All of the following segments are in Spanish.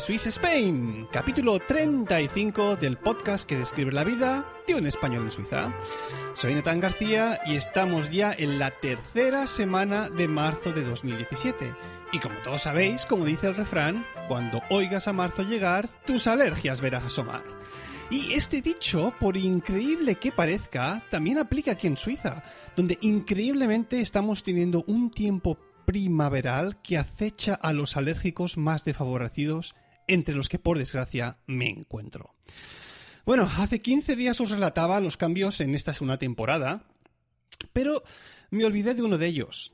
Swiss Spain, capítulo 35 del podcast que describe la vida de un español en Suiza. Soy Natán García y estamos ya en la tercera semana de marzo de 2017. Y como todos sabéis, como dice el refrán, cuando oigas a marzo llegar, tus alergias verás asomar. Y este dicho, por increíble que parezca, también aplica aquí en Suiza, donde increíblemente estamos teniendo un tiempo primaveral que acecha a los alérgicos más desfavorecidos, entre los que por desgracia me encuentro. Bueno, hace 15 días os relataba los cambios en esta segunda temporada, pero me olvidé de uno de ellos.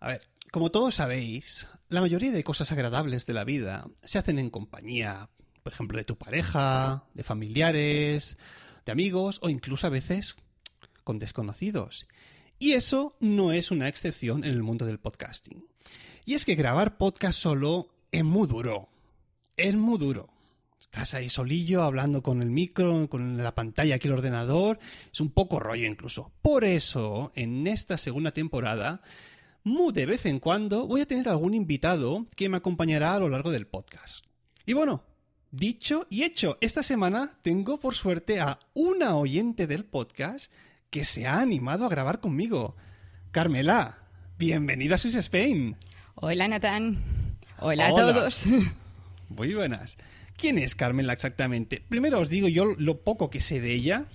A ver, como todos sabéis, la mayoría de cosas agradables de la vida se hacen en compañía, por ejemplo, de tu pareja, de familiares, de amigos o incluso a veces con desconocidos. Y eso no es una excepción en el mundo del podcasting. Y es que grabar podcast solo es muy duro. Es muy duro. Estás ahí solillo hablando con el micro, con la pantalla aquí el ordenador. Es un poco rollo incluso. Por eso, en esta segunda temporada, muy de vez en cuando voy a tener algún invitado que me acompañará a lo largo del podcast. Y bueno, dicho y hecho, esta semana tengo por suerte a una oyente del podcast que se ha animado a grabar conmigo. Carmela, bienvenida a Swiss Spain. Hola, Natán. Hola, Hola. a todos. Muy buenas. ¿Quién es Carmela exactamente? Primero os digo yo lo poco que sé de ella.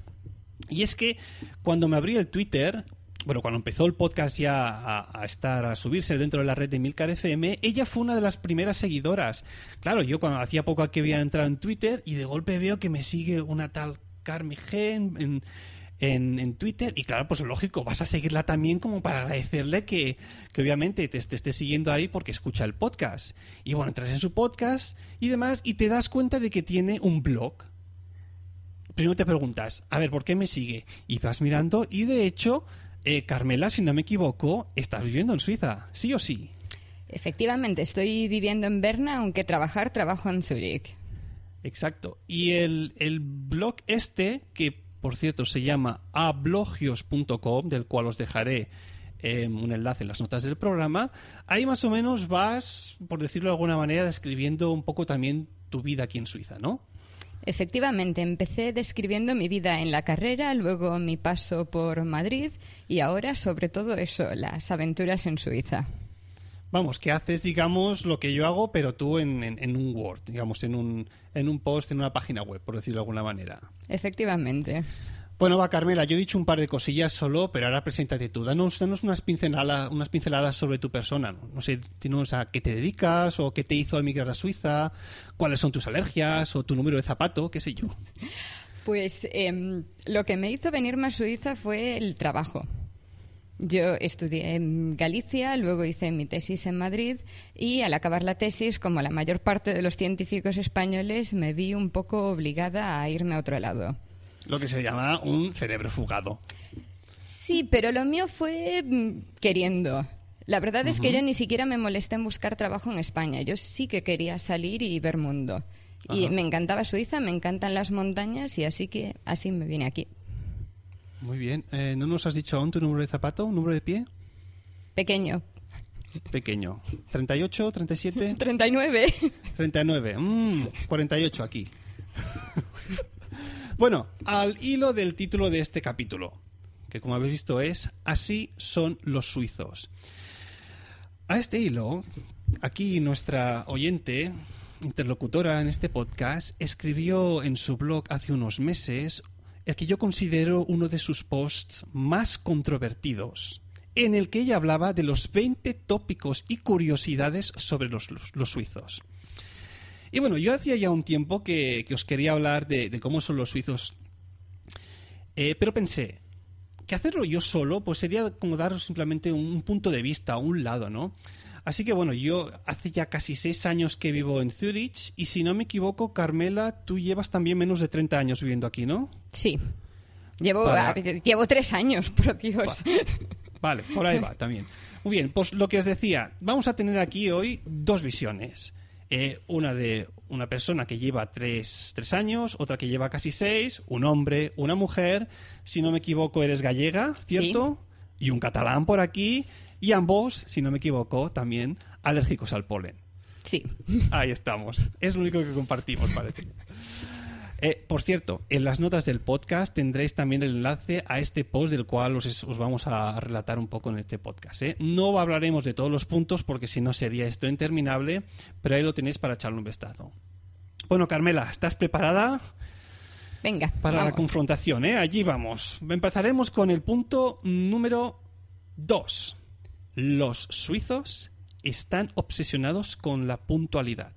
Y es que cuando me abrí el Twitter, bueno, cuando empezó el podcast ya a, estar, a subirse dentro de la red de Milcar FM, ella fue una de las primeras seguidoras. Claro, yo cuando hacía poco que había entrado en Twitter y de golpe veo que me sigue una tal Carmi G en, en- en Twitter y claro, pues lógico, vas a seguirla también como para agradecerle que, que obviamente te, te esté siguiendo ahí porque escucha el podcast. Y bueno, entras en su podcast y demás y te das cuenta de que tiene un blog. Primero te preguntas, a ver, ¿por qué me sigue? Y vas mirando y de hecho, eh, Carmela, si no me equivoco, estás viviendo en Suiza, sí o sí. Efectivamente, estoy viviendo en Berna, aunque trabajar trabajo en Zúrich. Exacto. Y el, el blog este, que por cierto se llama ablogios.com, del cual os dejaré eh, un enlace en las notas del programa, ahí más o menos vas, por decirlo de alguna manera, describiendo un poco también tu vida aquí en Suiza, ¿no? Efectivamente, empecé describiendo mi vida en la carrera, luego mi paso por Madrid y ahora, sobre todo eso, las aventuras en Suiza. Vamos, que haces, digamos, lo que yo hago, pero tú en, en- en un Word, digamos, en un, en un post, en una página web, por decirlo de alguna manera. Efectivamente. Bueno, va, Carmela, yo he dicho un par de cosillas solo, pero ahora preséntate tú. Danos, danos unas, pinceladas, unas pinceladas sobre tu persona. No, No sé, dinos a qué te dedicas o qué te hizo emigrar a Suiza, cuáles son tus alergias o tu número de zapato, qué sé yo. Pues em, lo que me hizo venirme a Suiza fue el trabajo. Yo estudié en Galicia, luego hice mi tesis en Madrid y al acabar la tesis, como la mayor parte de los científicos españoles, me vi un poco obligada a irme a otro lado. Lo que se llama un cerebro fugado. Sí, pero lo mío fue mm, queriendo. La verdad es que yo ni siquiera me molesté en buscar trabajo en España. Yo sí que quería salir y ver mundo. Y Ajá. me encantaba Suiza, me encantan las montañas y así que así me vine aquí. Muy bien. Eh, ¿No nos has dicho aún tu número de zapato, un número de pie? Pequeño. Pequeño. ¿38, 37? 39. 39. Mm, 48 aquí. bueno, al hilo del título de este capítulo, que como habéis visto es Así son los suizos. A este hilo, aquí nuestra oyente, interlocutora en este podcast, escribió en su blog hace unos meses el que yo considero uno de sus posts más controvertidos en el que ella hablaba de los 20 tópicos y curiosidades sobre los, los, suizos. Y bueno, yo hacía ya un tiempo que, os quería hablar de, cómo son los suizos, eh, pero pensé que hacerlo yo solo pues sería como dar simplemente un punto de vista, un lado, ¿no? Así que bueno, yo hace ya casi seis años que vivo en Zurich y si no me equivoco, Carmela, tú llevas también menos de 30 años viviendo aquí, ¿no? Sí. Llevo, llevo tres años, por Dios. Vale. por ahí va también. Muy bien, pues lo que os decía, vamos a tener aquí hoy dos visiones. Eh, una de una persona que lleva tres, tres, años, otra que lleva casi seis, un hombre, una mujer. Si no me equivoco, eres gallega, ¿cierto? Y un catalán por aquí. Y ambos, si no me equivoco, también alérgicos al polen. Sí. Ahí estamos. Es lo único que compartimos, parece. Eh, por cierto, en las notas del podcast tendréis también el enlace a este post del cual os, vamos a relatar un poco en este podcast. ¿eh? No hablaremos de todos los puntos porque si no sería esto interminable, pero ahí lo tenéis para echarle un vistazo. Bueno, Carmela, ¿estás preparada? Venga. Para la confrontación, ¿eh? Allí vamos. Empezaremos con el punto número 2. Los suizos están obsesionados con la puntualidad.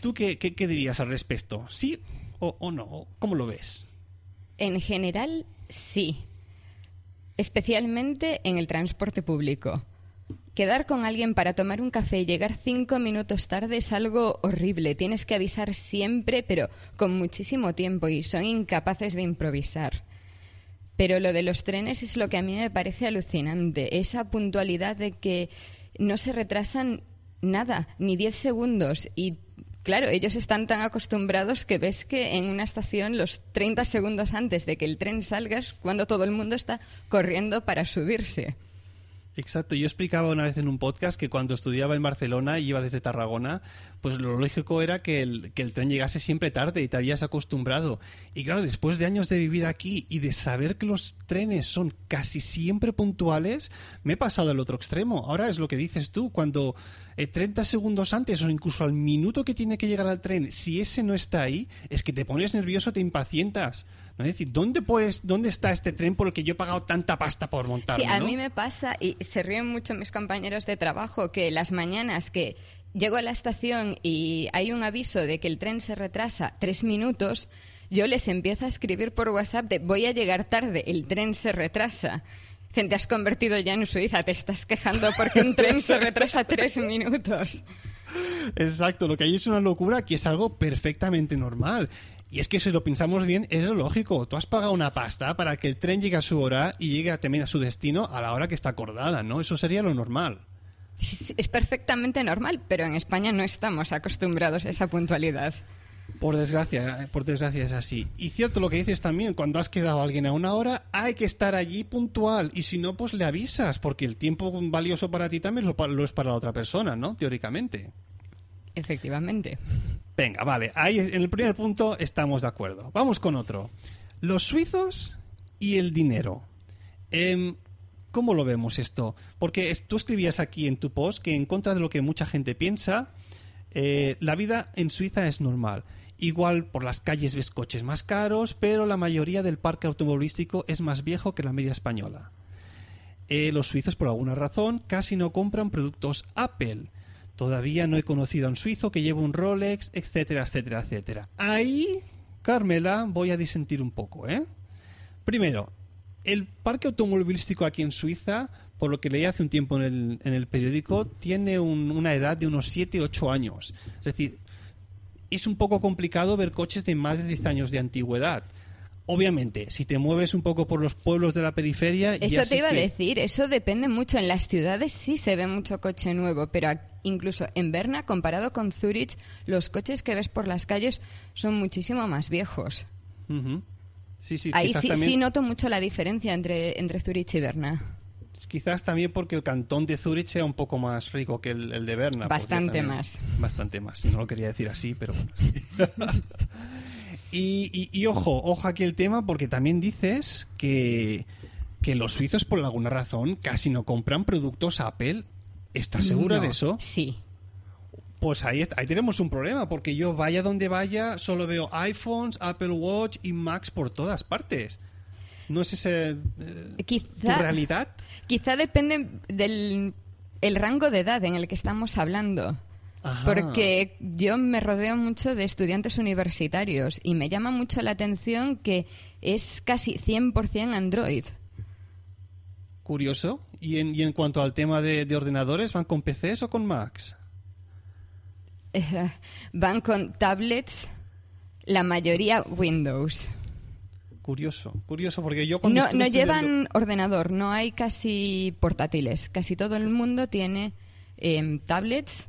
¿Tú qué, dirías al respecto? ¿Sí o, no? ¿Cómo lo ves? En general, sí. Especialmente en el transporte público. Quedar con alguien para tomar un café y llegar cinco minutos tarde es algo horrible. Tienes que avisar siempre, pero con muchísimo tiempo y son incapaces de improvisar. Pero lo de los trenes es lo que a mí me parece alucinante. Esa puntualidad de que no se retrasan nada, ni diez segundos. Y claro, ellos están tan acostumbrados que ves que en una estación los 30 segundos antes de que el tren salga es cuando todo el mundo está corriendo para subirse. Exacto, yo explicaba una vez en un podcast que cuando estudiaba en Barcelona y iba desde Tarragona, pues lo lógico era que el, que el tren llegase siempre tarde y te habías acostumbrado. Y claro, después de años de vivir aquí y de saber que los trenes son casi siempre puntuales, me he pasado al otro extremo. Ahora es lo que dices tú, cuando 30 eh, segundos antes o incluso al minuto que tiene que llegar al tren, si ese no está ahí, es que te pones nervioso, te impacientas. ¿No? Es decir, ¿dónde, pues, ¿dónde está este tren por el que yo he pagado tanta pasta por montarlo? Sí, a mí me pasa, y se ríen mucho mis compañeros de trabajo, que las mañanas que llego a la estación y hay un aviso de que el tren se retrasa tres minutos, yo les empiezo a escribir por WhatsApp de voy a llegar tarde, el tren se retrasa. Dicen, te has convertido ya en Suiza, te estás quejando porque un tren se retrasa tres minutos. Exacto, lo que hay es una locura que es algo perfectamente normal. Y es que si lo pensamos bien, es lo lógico. Tú has pagado una pasta para que el tren llegue a su hora y llegue también a su destino a la hora que está acordada, ¿no? Eso sería lo normal. Es, perfectamente normal, pero en España no estamos acostumbrados a esa puntualidad. Por desgracia, por desgracia es así. Y cierto lo que dices también, cuando has quedado a alguien a una hora, hay que estar allí puntual. Y si no, pues le avisas, porque el tiempo valioso para ti también lo es para la otra persona, ¿no? Teóricamente. Efectivamente. Venga, vale. Ahí en el primer punto estamos de acuerdo. Vamos con otro. Los suizos y el dinero. Em, ¿Cómo lo vemos esto? Porque tú escribías aquí en tu post que en contra de lo que mucha gente piensa, eh, la vida en Suiza es normal. Igual por las calles ves coches más caros, pero la mayoría del parque automovilístico es más viejo que la media española. Eh, los suizos, por alguna razón, casi no compran productos Apple Todavía no he conocido a un suizo que lleve un Rolex, etcétera, etcétera, etcétera. Ahí, Carmela, voy a disentir un poco, ¿eh? Primero, el parque automovilístico aquí en Suiza, por lo que leí hace un tiempo en el, en el periódico, tiene una edad de unos 7-8 años. Es decir, es un poco complicado ver coches de más de 10 años de antigüedad. Obviamente, si te mueves un poco por los pueblos de la periferia... Eso te iba a decir, eso depende mucho. En las ciudades sí se ve mucho coche nuevo, pero incluso en Berna, comparado con Zurich, los coches que ves por las calles son muchísimo más viejos. sí, sí, Ahí sí, sí noto mucho la diferencia entre, entre Zurich y Berna. Quizás también porque el cantón de Zurich sea un poco más rico que el, de Berna. Bastante más. Bastante más. No lo quería decir así, pero bueno. Y, ojo, ojo aquí el tema, porque también dices que, que los suizos, por alguna razón, casi no compran productos Apple. ¿Estás segura de eso? Sí. Pues ahí, ahí tenemos un problema, porque yo vaya donde vaya, solo veo iPhones, Apple Watch y Macs por todas partes. No es ese. Eh, quizá, ¿Tu realidad? Quizá depende del el rango de edad en el que estamos hablando. Ajá. Porque yo me rodeo mucho de estudiantes universitarios y me llama mucho la atención que es casi 100% Android. Curioso. ¿Y en, y en cuanto al tema de, de ordenadores, van con PCs o con Macs? Eh, van con tablets, la mayoría Windows. Curioso, curioso, porque yo cuando No, no llevan ordenador, no hay casi portátiles. Casi todo el mundo tiene em, tablets.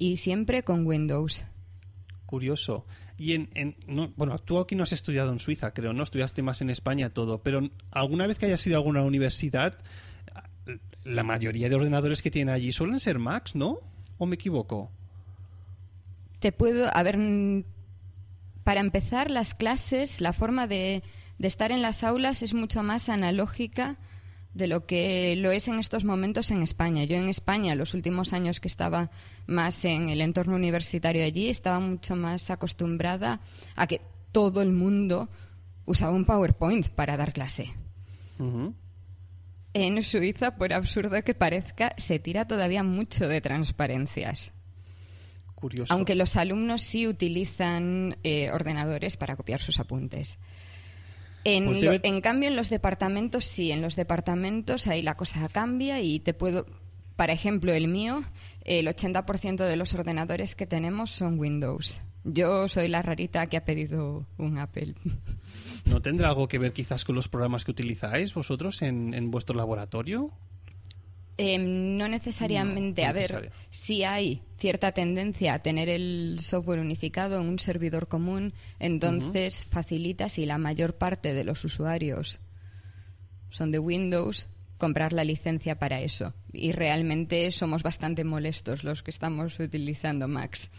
Y siempre con Windows. Curioso. Y en, en- no, bueno, tú aquí no has estudiado en Suiza, creo, ¿no? Estudiaste más en España todo, pero alguna vez que hayas ido a alguna universidad, la mayoría de ordenadores que tienen allí suelen ser Macs, ¿no? ¿O me equivoco? Te puedo, a ver, para empezar, las clases, la forma de, de estar en las aulas es mucho más analógica de lo que lo es en estos momentos en España. Yo en España, los últimos años que estaba más en el entorno universitario allí, estaba mucho más acostumbrada a que todo el mundo usaba un PowerPoint para dar clase. En Suiza, por absurdo que parezca, se tira todavía mucho de transparencias. Curioso. Aunque los alumnos sí utilizan eh, ordenadores para copiar sus apuntes. En, Pues debe- en cambio, en los departamentos sí, en los departamentos ahí la cosa cambia y te puedo, para ejemplo, el mío, el 80% de los ordenadores que tenemos son Windows. Yo soy la rarita que ha pedido un Apple. ¿No tendrá algo que ver quizás con los programas que utilizáis vosotros en, en vuestro laboratorio? Em, no necesariamente. No, no a ver, si hay cierta tendencia a tener el software unificado en un servidor común, entonces facilita si la mayor parte de los usuarios son de Windows comprar la licencia para eso. Y realmente somos bastante molestos los que estamos utilizando Macs.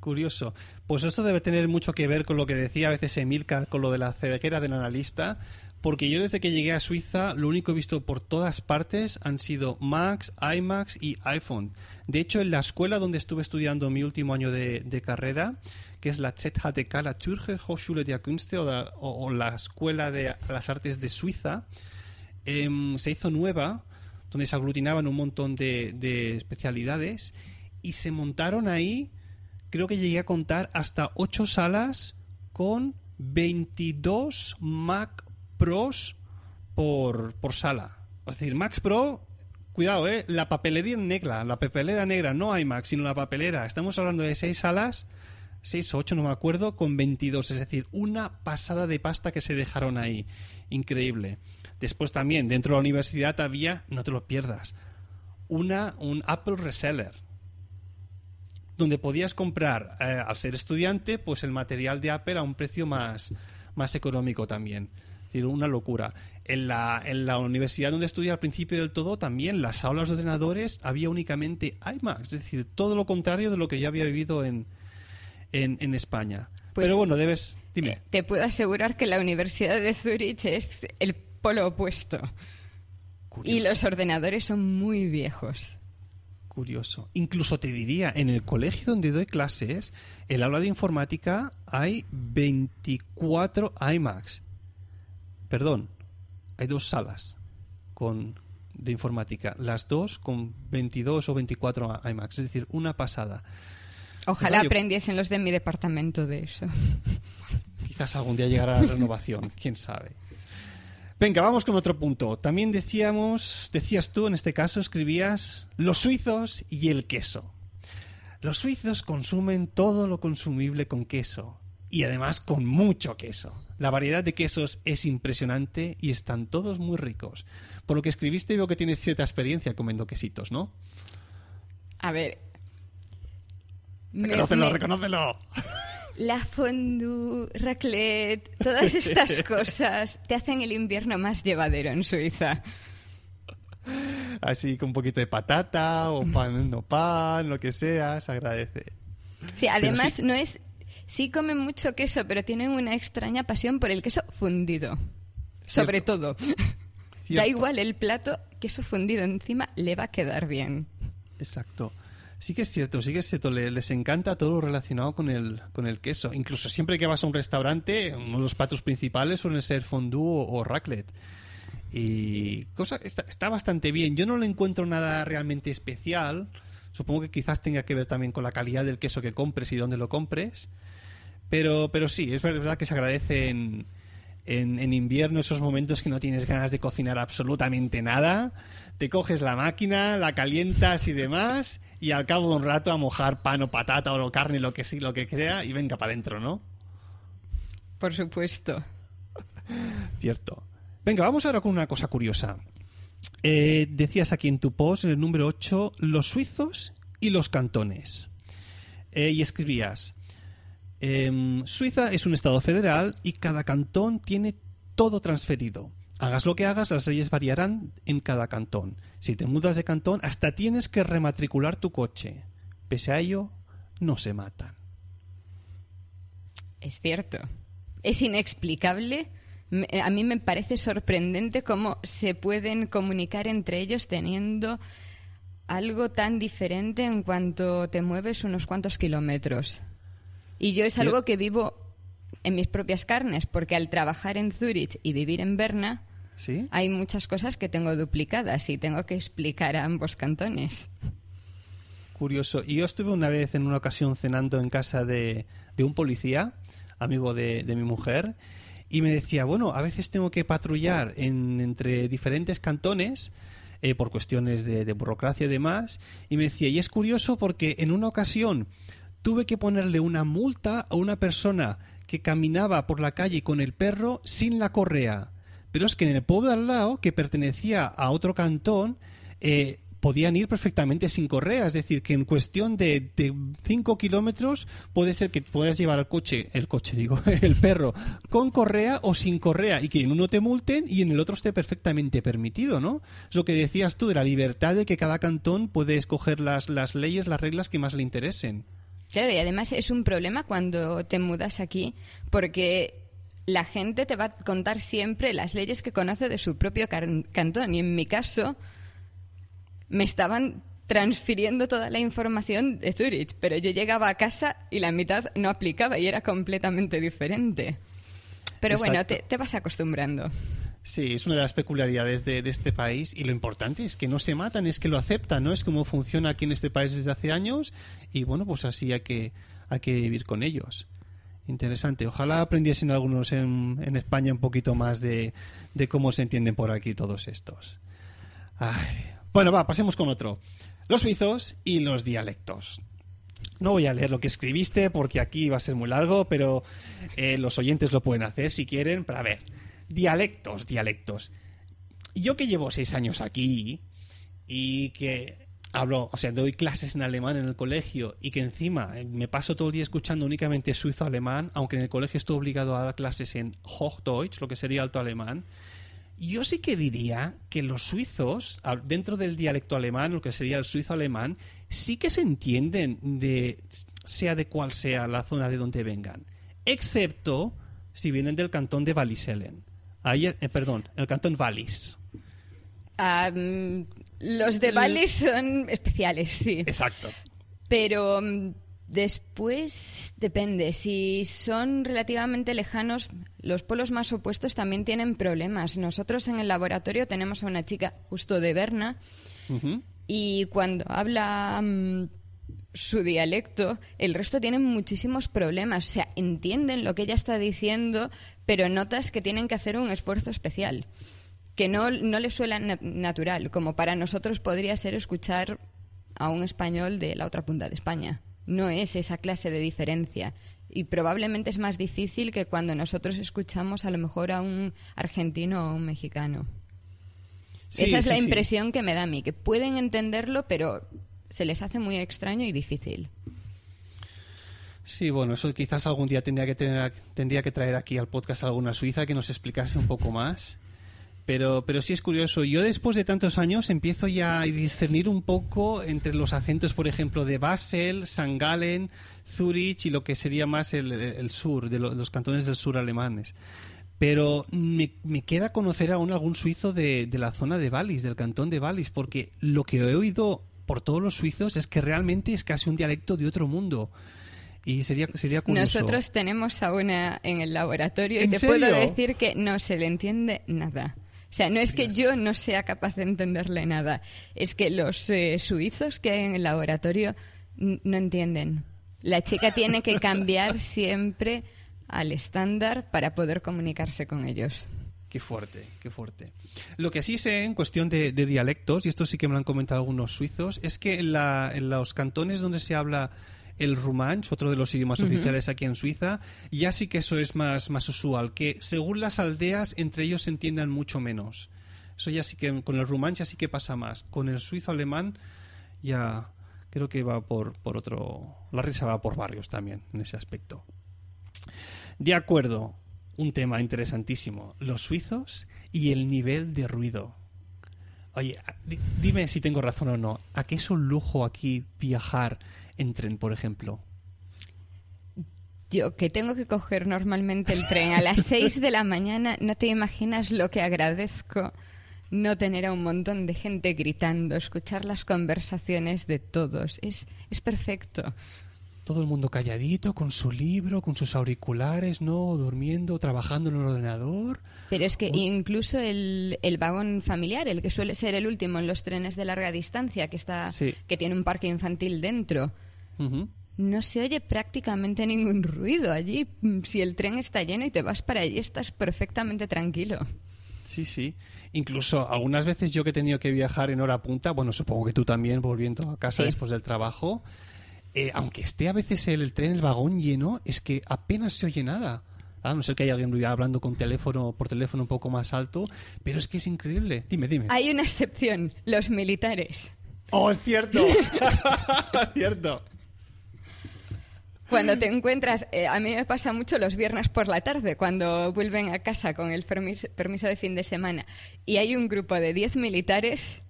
Curioso. Pues esto debe tener mucho que ver con lo que decía a veces Emilcar, con lo de la ceguera del analista, porque yo desde que llegué a Suiza lo único que he visto por todas partes han sido Macs, iMacs y iPhone. De hecho, en la escuela donde estuve estudiando mi último año de, carrera, que es la ZHTK, la Zürcher Hochschule der Künste o la, o- o la Escuela de las Artes de Suiza, em, se hizo nueva, donde se aglutinaban un montón de, de especialidades y se montaron ahí, creo que llegué a contar hasta 8 salas con 22 Mac Pros por, por sala. Es decir, Max Pro, cuidado, ¿eh? La papelería negra, la papelera negra, no hay Mac, sino la papelera. Estamos hablando de 6 salas, 6 o 8, no me acuerdo, con 22. Es decir, una pasada de pasta que se dejaron ahí. Increíble. Después también, dentro de la universidad había, no te lo pierdas, una, un Apple Reseller donde podías comprar, eh, al ser estudiante, pues el material de Apple a un precio más, más económico también. Decir, una locura. En la, en la universidad donde estudié al principio del todo, también las aulas de ordenadores había únicamente iMac. Es decir, todo lo contrario de lo que yo había vivido en, en, en España. Pues, Pero bueno, debes... Dime. Eh, te puedo asegurar que la Universidad de Zurich es el polo opuesto. Y los ordenadores son muy viejos. Curioso. Incluso te diría, en el colegio donde doy clases, el aula de informática hay 24 iMacs. Perdón, hay dos salas con de informática, las dos con 22 o 24 iMacs, es decir, una pasada. Ojalá aprendiesen los de mi departamento de eso. Quizás algún día llegará la renovación, quién sabe. Venga, vamos con otro punto. También decíamos, decías tú, en este caso escribías los suizos y el queso. Los suizos consumen todo lo consumible con queso y además con mucho queso. La variedad de quesos es impresionante y están todos muy ricos. Por lo que escribiste veo que tienes cierta experiencia comiendo quesitos, ¿no? A ver. Reconócelo, me- reconócelo. La fondue, raclette, todas estas cosas te hacen el invierno más llevadero en Suiza. Así con un poquito de patata o pan, no pan, lo que sea, se agradece. Sí, además no es... Sí comen mucho queso, pero tienen una extraña pasión por el queso fundido. Sobre todo. Da igual el plato, queso fundido encima le va a quedar bien. Exacto. Sí que es cierto, sí que es cierto, les encanta todo lo relacionado con el, con el queso. Incluso siempre que vas a un restaurante, uno de los platos principales suelen ser fondue o, raclette. Y cosa está, está, bastante bien. Yo no le encuentro nada realmente especial. Supongo que quizás tenga que ver también con la calidad del queso que compres y dónde lo compres. Pero, pero sí, es verdad que se agradece en, en, invierno esos momentos que no tienes ganas de cocinar absolutamente nada, te coges la máquina, la calientas y demás, y al cabo de un rato a mojar pan o patata o carne, lo que sí, lo que sea, y venga para adentro, ¿no? Por supuesto. Cierto. Venga, vamos ahora con una cosa curiosa. Eh, decías aquí en tu post, en el número 8, los suizos y los cantones. Eh, y escribías, Em, Suiza es un estado federal y cada cantón tiene todo transferido. Hagas lo que hagas, las leyes variarán en cada cantón. Si te mudas de cantón, hasta tienes que rematricular tu coche. Pese a ello, no se matan. Es cierto. Es inexplicable. A mí me parece sorprendente cómo se pueden comunicar entre ellos teniendo algo tan diferente en cuanto te mueves unos cuantos kilómetros. Y yo es algo que vivo en mis propias carnes, porque al trabajar en Zurich y vivir en Berna, hay muchas cosas que tengo duplicadas y tengo que explicar a ambos cantones. Curioso. Y yo estuve una vez en una ocasión cenando en casa de, un policía, amigo de, mi mujer, y me decía, bueno, a veces tengo que patrullar entre diferentes cantones eh, por cuestiones de, de burocracia y demás, y me decía, y es curioso porque en una ocasión tuve que ponerle una multa a una persona que caminaba por la calle con el perro sin la correa. Pero es que en el pueblo de al lado, que pertenecía a otro cantón, eh, podían ir perfectamente sin correa. Es decir, que en cuestión de, cinco kilómetros puede ser que puedas llevar el coche, el coche digo, el perro, con correa o sin correa y que en uno te multen y en el otro esté perfectamente permitido, ¿no? Es lo que decías tú de la libertad de que cada cantón puede escoger las, las leyes, las reglas que más le interesen. Claro, y además es un problema cuando te mudas aquí, porque la gente te va a contar siempre las leyes que conoce de su propio cantón. Y en mi caso, me estaban transfiriendo toda la información de Zurich, pero yo llegaba a casa y la mitad no aplicaba y era completamente diferente. Pero bueno, te, te vas acostumbrando. Sí, es una de las peculiaridades de, este país y lo importante es que no se matan, es que lo aceptan, ¿no? Es como funciona aquí en este país desde hace años y bueno, pues así hay que, hay que vivir con ellos. Interesante. Ojalá aprendiesen algunos en, en España un poquito más de, de, cómo se entienden por aquí todos estos. Bueno, va, pasemos con otro. Los suizos y los dialectos. No voy a leer lo que escribiste porque aquí va a ser muy largo, pero eh, los oyentes lo pueden hacer si quieren para ver dialectos, dialectos. Yo que llevo seis años aquí y que hablo, o sea, doy clases en alemán en el colegio y que encima eh, me paso todo el día escuchando únicamente suizo-alemán, aunque en el colegio estoy obligado a dar clases en Hochdeutsch, lo que sería alto alemán, yo sí que diría que los suizos, dentro del dialecto alemán, lo que sería el suizo-alemán, sí que se entienden de sea de cual sea la zona de donde vengan, excepto si vienen del cantón de Wallisellen. Ahí, eh, perdón, el cantón Vallis. los de Vallis son especiales, sí. Exacto. Pero mm, después depende. Si son relativamente lejanos, los polos más opuestos también tienen problemas. Nosotros en el laboratorio tenemos a una chica justo de Berna y cuando habla mm, su dialecto, el resto tienen muchísimos problemas. O sea, entienden lo que ella está diciendo, pero notas que tienen que hacer un esfuerzo especial, que no, no les suena natural, como para nosotros podría ser escuchar a un español de la otra punta de España. No es esa clase de diferencia. Y probablemente es más difícil que cuando nosotros escuchamos a lo mejor a un argentino o un mexicano. Esa es la impresión que me da a mí, que pueden entenderlo, pero se les hace muy extraño y difícil. Sí, bueno, eso quizás algún día tendría que, tener, tendría que traer aquí al podcast alguna suiza que nos explicase un poco más. Pero, pero sí es curioso. Yo después de tantos años empiezo ya a discernir un poco entre los acentos, por ejemplo, de Basel, St. Gallen, Zurich y lo que sería más el, sur, de, los cantones del sur alemanes. Pero me, queda conocer aún algún suizo de, de la zona de Wallis, del cantón de Wallis, porque lo que he oído por todos los suizos es que realmente es casi un dialecto de otro mundo. Y sería, sería curioso. Nosotros tenemos a una en el laboratorio y te puedo decir que no se le entiende nada. O sea, no es que yo no sea capaz de entenderle nada, es que los eh, suizos que hay en el laboratorio no entienden. La chica tiene que cambiar siempre al estándar para poder comunicarse con ellos. Qué fuerte, qué fuerte. Lo que sí sé en cuestión de, dialectos, y esto sí que me lo han comentado algunos suizos, es que en, en los cantones donde se habla el rumanch, otro de los idiomas oficiales aquí en Suiza, ya sí que eso es más, más usual, que según las aldeas entre ellos se entiendan mucho menos. Eso ya sí que con el rumanch ya sí que pasa más. Con el suizo alemán ya creo que va por, por otro... La risa va por barrios también en ese aspecto. De acuerdo, un tema interesantísimo. Los suizos y el nivel de ruido. Oye, dime si tengo razón o no. ¿A qué es un lujo aquí viajar en tren, por ejemplo? Yo que tengo que coger normalmente el tren a las 6 de la mañana, no te imaginas lo que agradezco no tener a un montón de gente gritando, escuchar las conversaciones de todos. Es, es perfecto. Todo el mundo calladito, con su libro, con sus auriculares, ¿no? Durmiendo, trabajando en el ordenador. Pero es que incluso el, el, vagón familiar, el que suele ser el último en los trenes de larga distancia, que, está, que tiene un parque infantil dentro, no se oye prácticamente ningún ruido allí. Si el tren está lleno y te vas para allí, estás perfectamente tranquilo. Sí, sí. Incluso algunas veces yo que he tenido que viajar en hora punta, bueno, supongo que tú también volviendo a casa después del trabajo, eh, aunque esté a veces el, tren, el vagón lleno, es que apenas se oye nada. A no ser que haya alguien hablando con teléfono, por teléfono un poco más alto, pero es que es increíble. Dime, dime. Hay una excepción, los militares. Oh, es cierto. cierto. Cuando te encuentras, eh, a mí me pasa mucho los viernes por la tarde, cuando vuelven a casa con el permiso, de fin de semana y hay un grupo de 10 militares,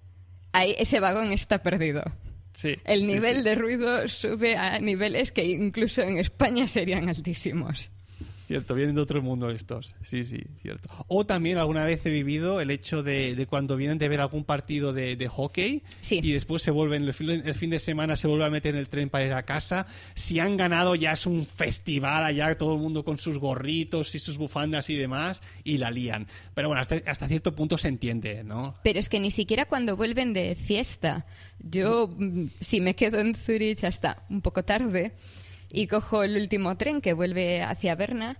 ahí ese vagón está perdido. Sí, el nivel de ruido sube a niveles que incluso en España serían altísimos. Cierto, vienen de otro mundo estos. Sí, sí, cierto. O también alguna vez he vivido el hecho de, cuando vienen de ver algún partido de, hockey y después se vuelven, el fin, de semana se vuelve a meter en el tren para ir a casa. Si han ganado ya es un festival allá, todo el mundo con sus gorritos y sus bufandas y demás, y la lían. Pero bueno, hasta, hasta cierto punto se entiende, ¿no? Pero es que ni siquiera cuando vuelven de fiesta. Yo, mm, si me quedo en Zurich hasta un poco tarde, y cojo el último tren que vuelve hacia Berna,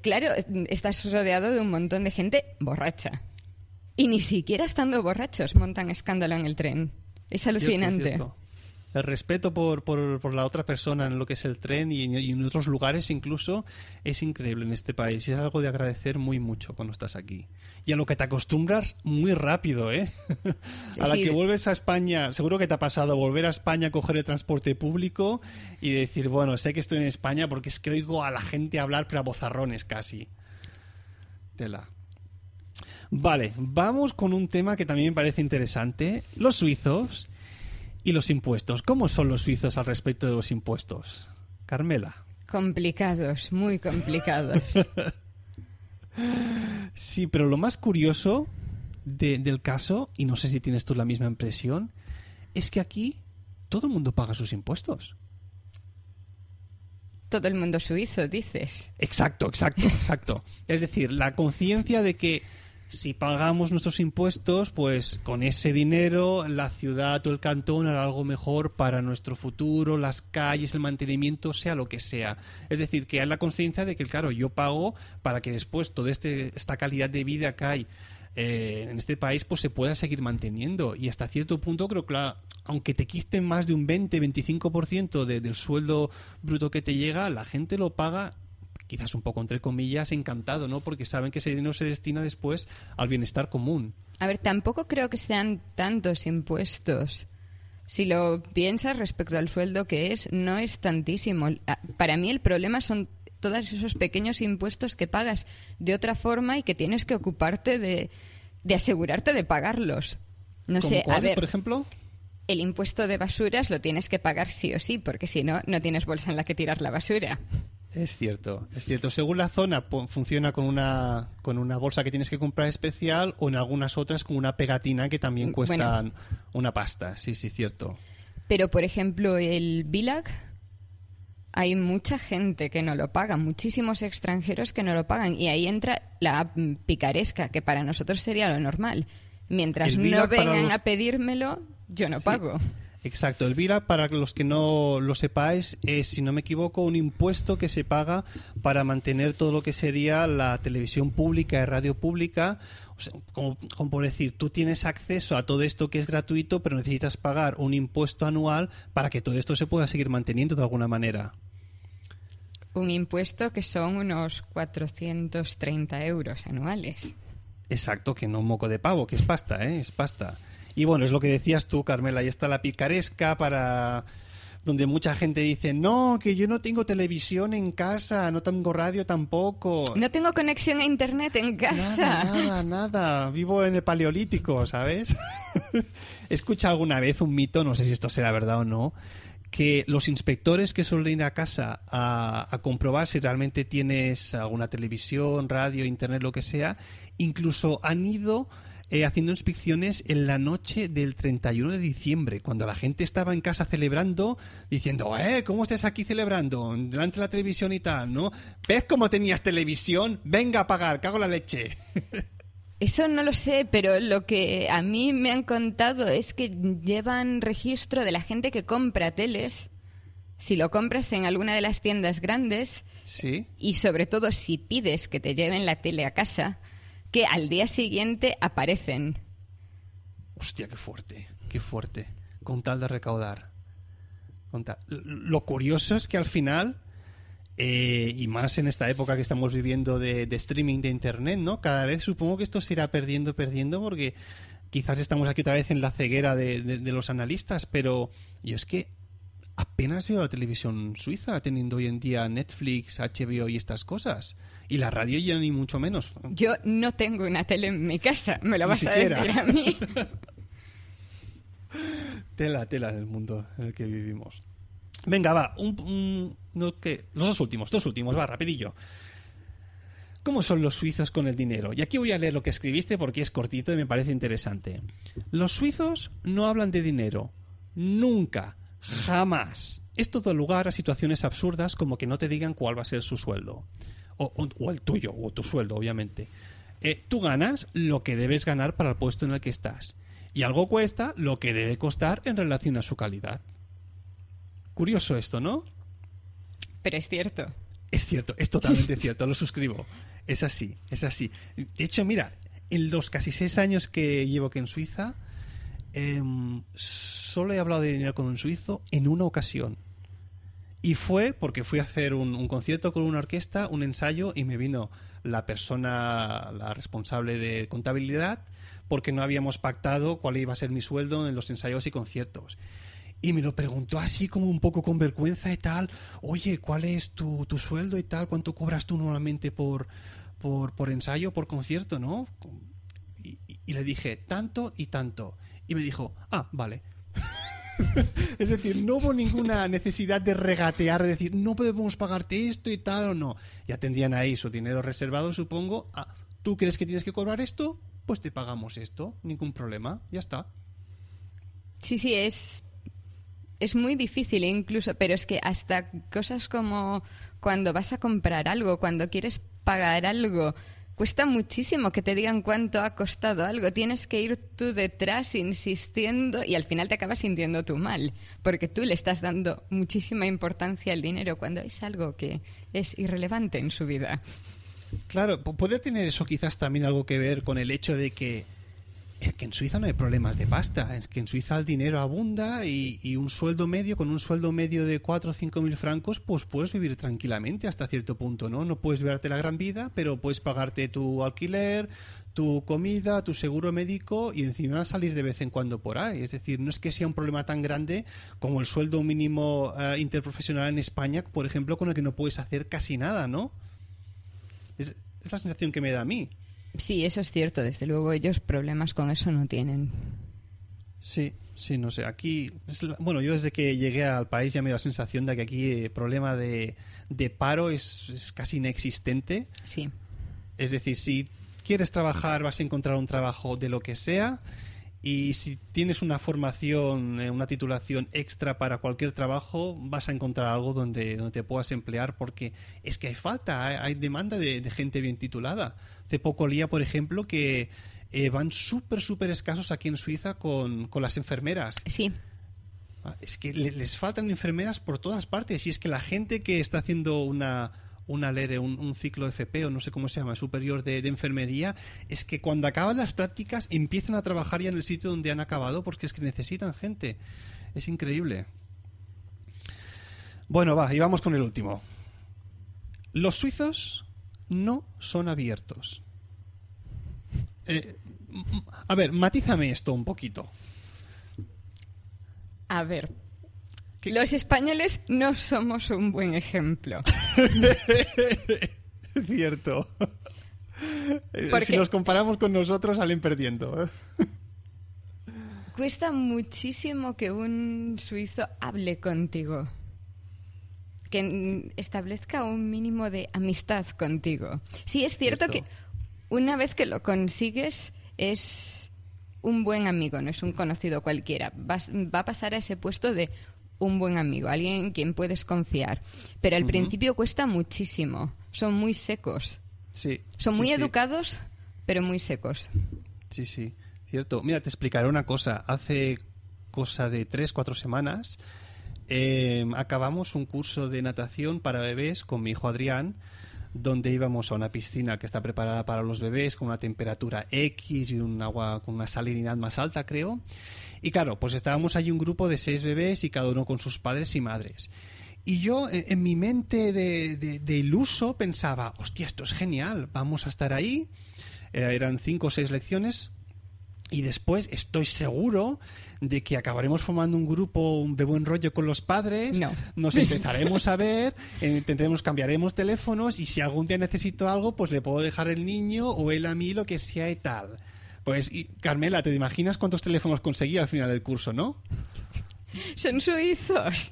claro, estás rodeado de un montón de gente borracha. Y ni siquiera estando borrachos montan escándalo en el tren. Es alucinante el respeto por, por, la otra persona en lo que es el tren y, en otros lugares incluso es increíble en este país y es algo de agradecer muy mucho cuando estás aquí. Y a lo que te acostumbras muy rápido, ¿eh? a la que vuelves a España, seguro que te ha pasado volver a España, coger el transporte público y decir, bueno, sé que estoy en España porque es que oigo a la gente hablar pero a bozarrones casi. Tela. Vale, vamos con un tema que también me parece interesante. Los suizos y los impuestos. ¿Cómo son los suizos al respecto de los impuestos? Carmela. Complicados, muy complicados. sí, pero lo más curioso del caso, y no sé si tienes tú la misma impresión, es que aquí todo el mundo paga sus impuestos. Todo el mundo suizo, dices. Exacto, exacto, exacto. es decir, la conciencia de que si pagamos nuestros impuestos, pues con ese dinero la ciudad o el cantón hará algo mejor para nuestro futuro, las calles, el mantenimiento, sea lo que sea. Es decir, que hay la conciencia de que, claro, yo pago para que después toda este, esta calidad de vida que hay eh, en este país pues se pueda seguir manteniendo. Y hasta cierto punto creo que, aunque te quisten más de un 20-25% del sueldo bruto que te llega, la gente lo paga quizás un poco entre comillas, encantado, ¿no? Porque saben que ese dinero se destina después al bienestar común. A ver, tampoco creo que sean tantos impuestos. Si lo piensas respecto al sueldo que es, no es tantísimo. Para mí el problema son todos esos pequeños impuestos que pagas de otra forma y que tienes que ocuparte de, de asegurarte de pagarlos. No sé, a ver. por ejemplo? El impuesto de basuras lo tienes que pagar sí o sí, porque si no, no tienes bolsa en la que tirar la basura. Es cierto, es cierto. Según la zona funciona con una, con una bolsa que tienes que comprar especial o en algunas otras con una pegatina que también cuesta una pasta. Sí, sí, cierto. Pero, por ejemplo, el BILAG, hay mucha gente que no lo paga, muchísimos extranjeros que no lo pagan. Y ahí entra la picaresca, que para nosotros sería lo normal. Mientras no vengan a pedírmelo, yo no pago. Exacto, el VIRA, para los que no lo sepáis, es, si no me equivoco, un impuesto que se paga para mantener todo lo que sería la televisión pública y radio pública. como, por decir, tú tienes acceso a todo esto que es gratuito, pero necesitas pagar un impuesto anual para que todo esto se pueda seguir manteniendo de alguna manera. Un impuesto que son unos 430 euros anuales. Exacto, que no un moco de pavo, que es pasta, ¿eh? Es pasta. Y bueno, es lo que decías tú, Carmela, ahí está la picaresca para donde mucha gente dice, no, que yo no tengo televisión en casa, no tengo radio tampoco. No tengo conexión a internet en casa. Nada, nada, nada. Vivo en el paleolítico, ¿sabes? Escucha alguna vez un mito, no sé si esto será verdad o no, que los inspectores que suelen ir a casa a, a comprobar si realmente tienes alguna televisión, radio, internet, lo que sea, incluso han ido eh, haciendo inspecciones en la noche del 31 de diciembre, cuando la gente estaba en casa celebrando, diciendo, eh, ¿cómo estás aquí celebrando? Delante de la televisión y tal, ¿no? ¿Ves cómo tenías televisión? Venga a pagar, cago la leche. Eso no lo sé, pero lo que a mí me han contado es que llevan registro de la gente que compra teles. Si lo compras en alguna de las tiendas grandes. Sí. Y sobre todo si pides que te lleven la tele a casa que al día siguiente aparecen. Hostia, qué fuerte, qué fuerte. Con tal de recaudar. Lo curioso es que al final, eh, y más en esta época que estamos viviendo de, streaming de Internet, ¿no? Cada vez supongo que esto se irá perdiendo, perdiendo, porque quizás estamos aquí otra vez en la ceguera de, de los analistas, pero yo es que apenas veo la televisión suiza teniendo hoy en día Netflix, HBO y estas cosas. Y la radio ya ni mucho menos. Yo no tengo una tele en mi casa, me lo vas a decir a mí. tela, tela en el mundo en el que vivimos. Venga, va, un, no, los dos últimos, dos últimos, va, rapidillo. ¿Cómo son los suizos con el dinero? Y aquí voy a leer lo que escribiste porque es cortito y me parece interesante. Los suizos no hablan de dinero. Nunca. Jamás. Es todo lugar a situaciones absurdas como que no te digan cuál va a ser su sueldo o, el tuyo, o tu sueldo, obviamente. Eh, tú ganas lo que debes ganar para el puesto en el que estás. Y algo cuesta lo que debe costar en relación a su calidad. Curioso esto, ¿no? Pero es cierto. Es cierto, es totalmente cierto, lo suscribo. Es así, es así. De hecho, mira, en los casi seis años que llevo aquí en Suiza, em, solo he hablado de dinero con un suizo en una ocasión. Y fue porque fui a hacer un, concierto con una orquesta, un ensayo, y me vino la persona, la responsable de contabilidad, porque no habíamos pactado cuál iba a ser mi sueldo en los ensayos y conciertos. Y me lo preguntó así como un poco con vergüenza y tal, oye, ¿cuál es tu, sueldo y tal? ¿Cuánto cobras tú normalmente por, por ensayo, por concierto, no? y le dije, tanto y tanto. Y me dijo, ah, vale. es decir, no hubo ninguna necesidad de regatear, de decir, no podemos pagarte esto y tal o no. Ya tendrían ahí su dinero reservado, supongo. Ah, ¿Tú crees que tienes que cobrar esto? Pues te pagamos esto, ningún problema, ya está. Sí, sí, es, es muy difícil incluso, pero es que hasta cosas como cuando vas a comprar algo, cuando quieres pagar algo, Cuesta muchísimo que te digan cuánto ha costado algo. Tienes que ir tú detrás insistiendo y al final te acabas sintiendo tú mal, porque tú le estás dando muchísima importancia al dinero cuando es algo que es irrelevante en su vida. Claro, puede tener eso quizás también algo que ver con el hecho de que es que en Suiza no hay problemas de pasta, es que en Suiza el dinero abunda y, un sueldo medio, con un sueldo medio de 4 o 5 mil francos, pues puedes vivir tranquilamente hasta cierto punto, ¿no? No puedes verte la gran vida, pero puedes pagarte tu alquiler, tu comida, tu seguro médico y encima salir de vez en cuando por ahí. Es decir, no es que sea un problema tan grande como el sueldo mínimo eh, interprofesional en España, por ejemplo, con el que no puedes hacer casi nada, ¿no? Es, es la sensación que me da a mí. Sí, eso es cierto. Desde luego ellos problemas con eso no tienen. Sí, sí, no sé. Aquí, bueno, yo desde que llegué al país ya me da la sensación de que aquí el problema de, de paro es, es, casi inexistente. Sí. Es decir, si quieres trabajar vas a encontrar un trabajo de lo que sea y si tienes una formación, eh, una titulación extra para cualquier trabajo, vas a encontrar algo donde, donde te puedas emplear porque es que hay falta, hay, demanda de, gente bien titulada. Hace poco leía, por ejemplo, que eh, van súper, súper escasos aquí en Suiza con, con las enfermeras. Sí. Ah, es que les faltan enfermeras por todas partes y es que la gente que está haciendo una una LERE, un, ciclo FP o no sé cómo se llama, superior de, enfermería, es que cuando acaban las prácticas empiezan a trabajar ya en el sitio donde han acabado porque es que necesitan gente. Es increíble. Bueno, va, y vamos con el último. Los suizos no son abiertos. Eh, a ver, matízame esto un poquito. A ver, los españoles no somos un buen ejemplo. Cierto. Si los comparamos con nosotros, salen perdiendo. Cuesta muchísimo que un suizo hable contigo. Que establezca un mínimo de amistad contigo. Sí, es cierto que una vez que lo consigues es un buen amigo, no es un conocido cualquiera. va a pasar a ese puesto de un buen amigo, alguien en quien puedes confiar. Pero al principio cuesta muchísimo. Son muy secos. Sí. Son muy educados, pero muy secos. Sí, sí. Cierto. Mira, te explicaré una cosa. Hace cosa de tres, cuatro semanas em, acabamos un curso de natación para bebés con mi hijo Adrián donde íbamos a una piscina que está preparada para los bebés con una temperatura X y un agua con una salinidad más alta, creo. Y claro, pues estábamos allí un grupo de seis bebés y cada uno con sus padres y madres. Y yo en, mi mente de, iluso pensaba, hostia, esto es genial, vamos a estar ahí. Eh, eran cinco o seis lecciones, y después estoy seguro de que acabaremos formando un grupo de buen rollo con los padres, nos empezaremos a ver, eh, tendremos, cambiaremos teléfonos y si algún día necesito algo, pues le puedo dejar el niño o él a mí lo que sea y tal. Pues, y, Carmela, ¿te imaginas cuántos teléfonos conseguí al final del curso, no? Son suizos.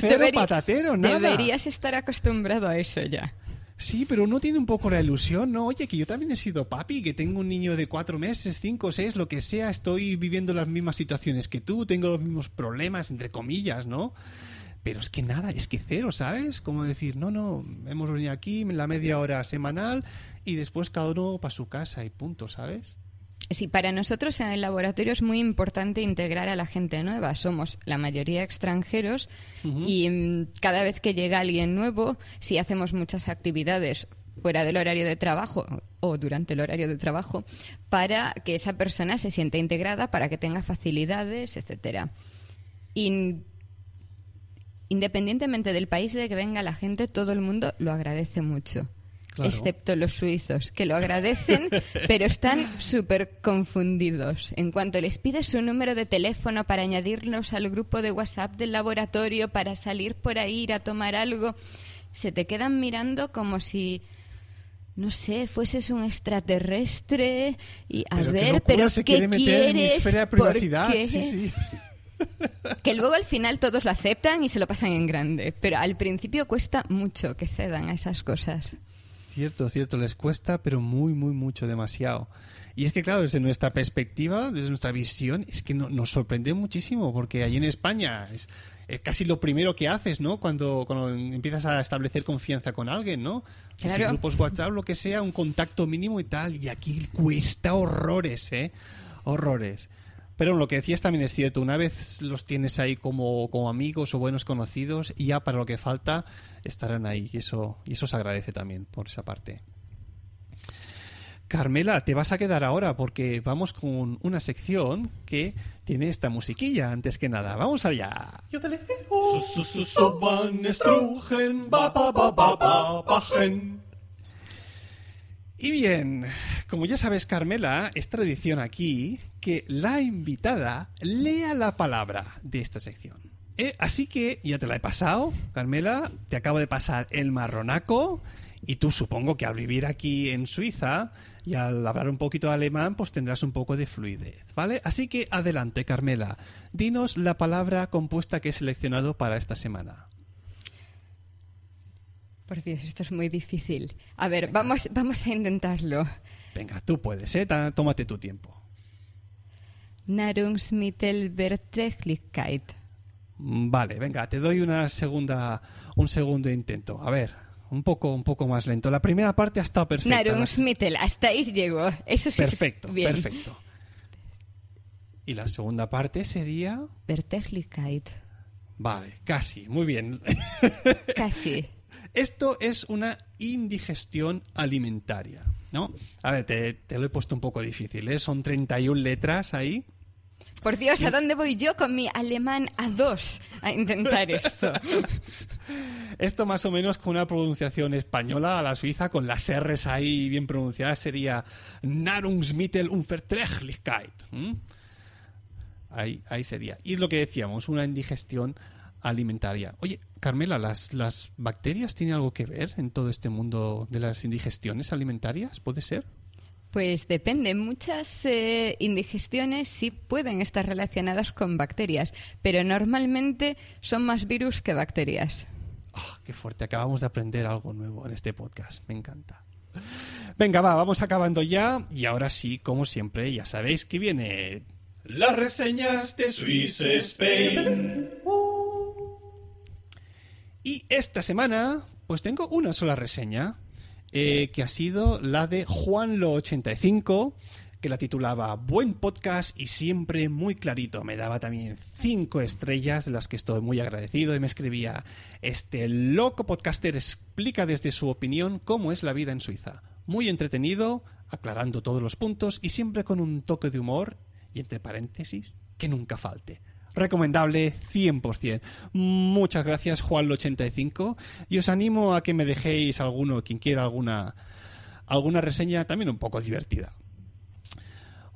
Cero patatero, nada. Deberías estar acostumbrado a eso ya. Sí, pero uno tiene un poco la ilusión, ¿no? Oye, que yo también he sido papi, que tengo un niño de cuatro meses, cinco, seis, lo que sea, estoy viviendo las mismas situaciones que tú, tengo los mismos problemas, entre comillas, ¿no? Pero es que nada, es que cero, ¿sabes? Como decir, no, no, hemos venido aquí la media hora semanal y después cada uno para su casa y punto, ¿sabes? Sí, para nosotros en el laboratorio es muy importante integrar a la gente nueva. Somos la mayoría extranjeros y mm, cada vez que llega alguien nuevo, si hacemos muchas actividades fuera del horario de trabajo o durante el horario de trabajo para que esa persona se sienta integrada, para que tenga facilidades, etcétera. independientemente del país de que venga la gente, todo el mundo lo agradece mucho excepto los suizos, que lo agradecen, pero están súper confundidos. En cuanto les pides su número de teléfono para añadirnos al grupo de WhatsApp del laboratorio, para salir por ahí, ir a tomar algo, se te quedan mirando como si no sé, fueses un extraterrestre y a ver, pero ¿qué quieres? de privacidad. Sí, sí. que luego al final todos lo aceptan y se lo pasan en grande, pero al principio cuesta mucho que cedan a esas cosas. Cierto, cierto, les cuesta, pero muy, muy, mucho, demasiado. Y es que, claro, desde nuestra perspectiva, desde nuestra visión, es que nos sorprende muchísimo, porque allí en España es, casi lo primero que haces, ¿no? Cuando, cuando empiezas a establecer confianza con alguien, ¿no? Claro. grupos WhatsApp, lo que sea, un contacto mínimo y tal. Y aquí cuesta horrores, ¿eh? Horrores. Pero lo que decías también es cierto, una vez los tienes ahí como, como amigos o buenos conocidos, y ya para lo que falta estarán ahí y eso, y eso se agradece también por esa parte. Carmela, te vas a quedar ahora porque vamos con una sección que tiene esta musiquilla antes que nada. Vamos allá. Y bien, como ya sabes, Carmela, es tradición aquí que la invitada lea la palabra de esta sección. Eh, así que ya te la he pasado, Carmela, te acabo de pasar el marronaco y tú supongo que al vivir aquí en Suiza y al hablar un poquito alemán, pues tendrás un poco de fluidez, ¿vale? Así que adelante, Carmela, dinos la palabra compuesta que he seleccionado para esta semana. Por Dios, esto es muy difícil. A ver, vamos, vamos a intentarlo. Venga, tú puedes, ¿eh? Tómate tu tiempo. Nahrungsmittelverträglichkeit. Mm, vale, venga, te doy una segunda, un segundo intento. A ver, un poco, un poco más lento. La primera parte ha estado perfecta. Nahrungsmittel, hasta ahí llegó. Eso sí. Perfecto, bien. perfecto. Y la segunda parte sería. Verträglichkeit. Vale, casi, muy bien. Casi. Esto es una indigestión alimentaria, ¿no? A ver, te, te lo he puesto un poco difícil, ¿eh? Son 31 letras ahí. Por Dios, ¿a dónde voy yo con mi alemán A2 a intentar esto? Esto más o menos con una pronunciación española a la suiza, con las R's ahí bien pronunciadas, sería Nahrungsmittelunverträglichkeit. ¿m? Ahí, ahí sería. Y es lo que decíamos, una indigestión alimentaria. Oye, Carmela, ¿las, ¿las bacterias tienen algo que ver en todo este mundo de las indigestiones alimentarias? ¿Puede ser? Pues depende. Muchas eh, indigestiones sí pueden estar relacionadas con bacterias, pero normalmente son más virus que bacterias. Ah, qué fuerte, acabamos de aprender algo nuevo en este podcast, me encanta. Venga, va, vamos acabando ya y ahora sí, como siempre, ya sabéis que viene las reseñas de Swiss Spain. Y esta semana, pues tengo una sola reseña, eh, que ha sido la de Juanlo85, que la titulaba Buen podcast y siempre muy clarito. Me daba también cinco estrellas, de las que estoy muy agradecido, y me escribía, este loco podcaster explica desde su opinión cómo es la vida en Suiza. Muy entretenido, aclarando todos los puntos y siempre con un toque de humor, y entre paréntesis, que nunca falte. Recomendable 100%. Muchas gracias, Juan85. Y os animo a que me dejéis alguno, quien quiera alguna, alguna reseña también un poco divertida.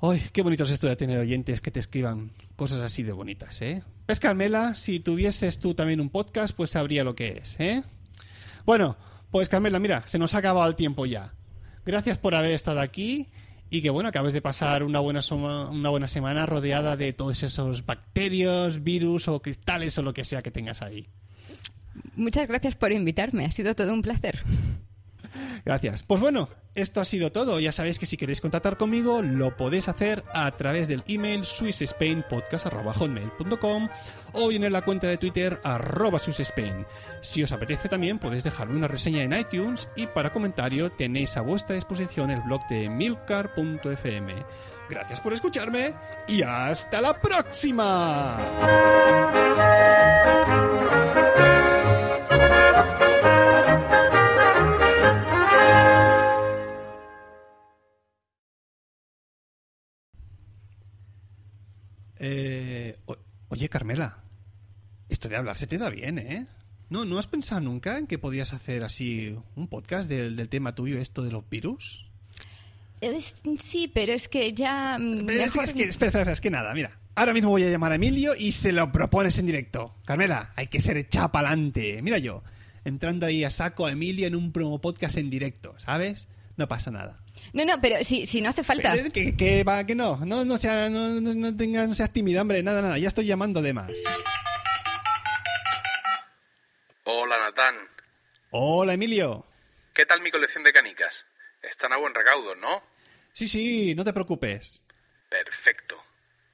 ¡Ay, qué bonito es esto de tener oyentes que te escriban cosas así de bonitas, ¿eh? ¿Ves, Carmela? Si tuvieses tú también un podcast, pues sabría lo que es, ¿eh? Bueno, pues Carmela, mira, se nos ha acabado el tiempo ya. Gracias por haber estado aquí y que bueno, acabes de pasar una buena, una buena semana rodeada de todos esos bacterios, virus o cristales o lo que sea que tengas ahí. Muchas gracias por invitarme. Ha sido todo un placer. Gracias. Pues bueno, esto ha sido todo. Ya sabéis que si queréis contactar conmigo, lo podéis hacer a través del email swissspainpodcast.com o bien en la cuenta de Twitter arroba swissspain. Si os apetece también podéis dejarme una reseña en iTunes y para comentario tenéis a vuestra disposición el blog de milcar.fm. Gracias por escucharme y hasta la próxima. Eh, oye, Carmela, esto de hablar se te da bien, ¿eh? ¿No, ¿No has pensado nunca en que podías hacer así un podcast del, del tema tuyo, esto de los virus? Es- sí, pero es que ya... mm, Pero es, que, espera, espera, espera, es que nada, mira. Ahora mismo voy a llamar a Emilio y se lo propones en directo. Carmela, hay que ser echada pa'lante. Mira yo, entrando ahí a saco a Emilio en un promo podcast en directo, ¿sabes? No pasa nada. No, no, pero si, si no hace falta. Pero Que, que va, que no. No, no, sea, no, no, no tengas, no seas tímida, hombre. Nada, nada. Ya estoy llamando de más. Hola Natán, Hola, Emilio. ¿qué tal mi colección de canicas? Están a buen recaudo, ¿no? Sí, sí, no te preocupes. Perfecto.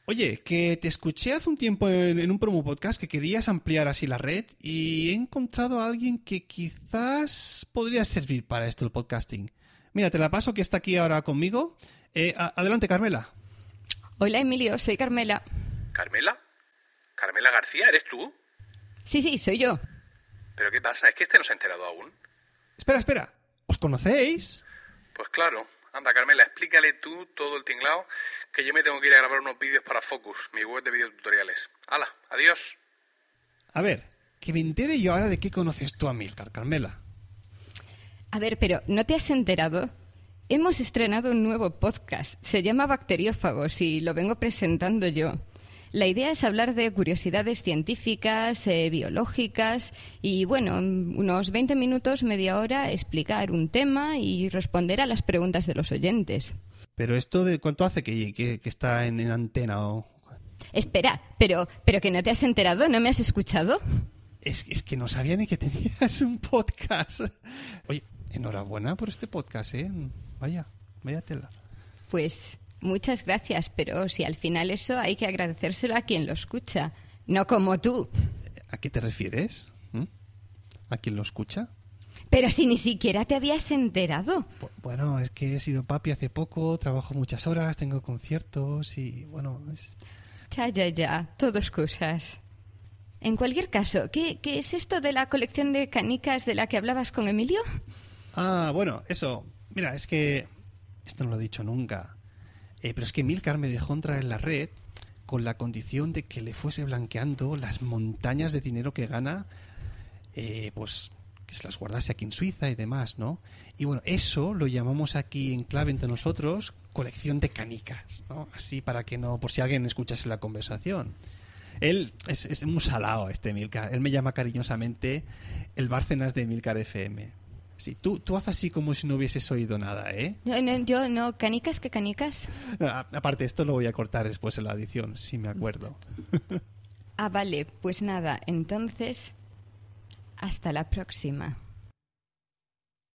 Oye, que te escuché hace un tiempo en, en un promo podcast que querías ampliar así la red y he encontrado a alguien que quizás podría servir para esto el podcasting. Mira, te la paso que está aquí ahora conmigo. Eh, adelante, Carmela. Hola, Emilio, soy Carmela. ¿Carmela? ¿Carmela García? ¿Eres tú? Sí, sí, soy yo. ¿Pero qué pasa? ¿Es que este no se ha enterado aún? Espera, espera. ¿Os conocéis? Pues claro, Anda, Carmela, explícale tú todo el tinglao, que yo me tengo que ir a grabar unos vídeos para Focus, mi web de videotutoriales. ¡Hala! ¡Adiós! A ver, que me entere yo ahora de qué conoces tú a Milcar, Carmela. A ver, pero ¿no te has enterado? Hemos estrenado un nuevo podcast. Se llama Bacteriófagos y lo vengo presentando yo. La idea es hablar de curiosidades científicas, eh, biológicas y, bueno, en unos 20 minutos, media hora, explicar un tema y responder a las preguntas de los oyentes. Pero esto de cuánto hace que, que- que está en, en antena o... Espera, pero, pero que no te has enterado, ¿no me has escuchado? Es, es que no sabía ni que tenías un podcast. Oye, enhorabuena por este podcast, ¿eh? Vaya, vaya tela. Pues muchas gracias, pero si al final eso hay que agradecérselo a quien lo escucha, no como tú. ¿A qué te refieres? ¿Mm? ¿A quién lo escucha? Pero si ni siquiera te habías enterado. Bu- Bueno, es que he sido papi hace poco, trabajo muchas horas, tengo conciertos y bueno, es... Ya, ya, ya, todo excusas. En cualquier caso, ¿qué, ¿qué es esto de la colección de canicas de la que hablabas con Emilio? Ah, bueno, eso. Mira, es que esto no lo he dicho nunca. Eh, pero es que Milcar me dejó entrar en la red con la condición de que le fuese blanqueando las montañas de dinero que gana, eh, pues que se las guardase aquí en Suiza y demás, ¿no? Y bueno, eso lo llamamos aquí en clave entre nosotros colección de canicas, ¿no? Así para que no, por si alguien escuchase la conversación. Él es, es muy salado, este Milcar. Él me llama cariñosamente el Bárcenas de Milcar FM. Sí, tú, tú haz así como si no hubieses oído nada, ¿eh? No, no, yo no, canicas, ¿qué canicas? A- Aparte, esto lo voy a cortar después en la edición, si me acuerdo. Ah, vale, pues nada, entonces, hasta la próxima.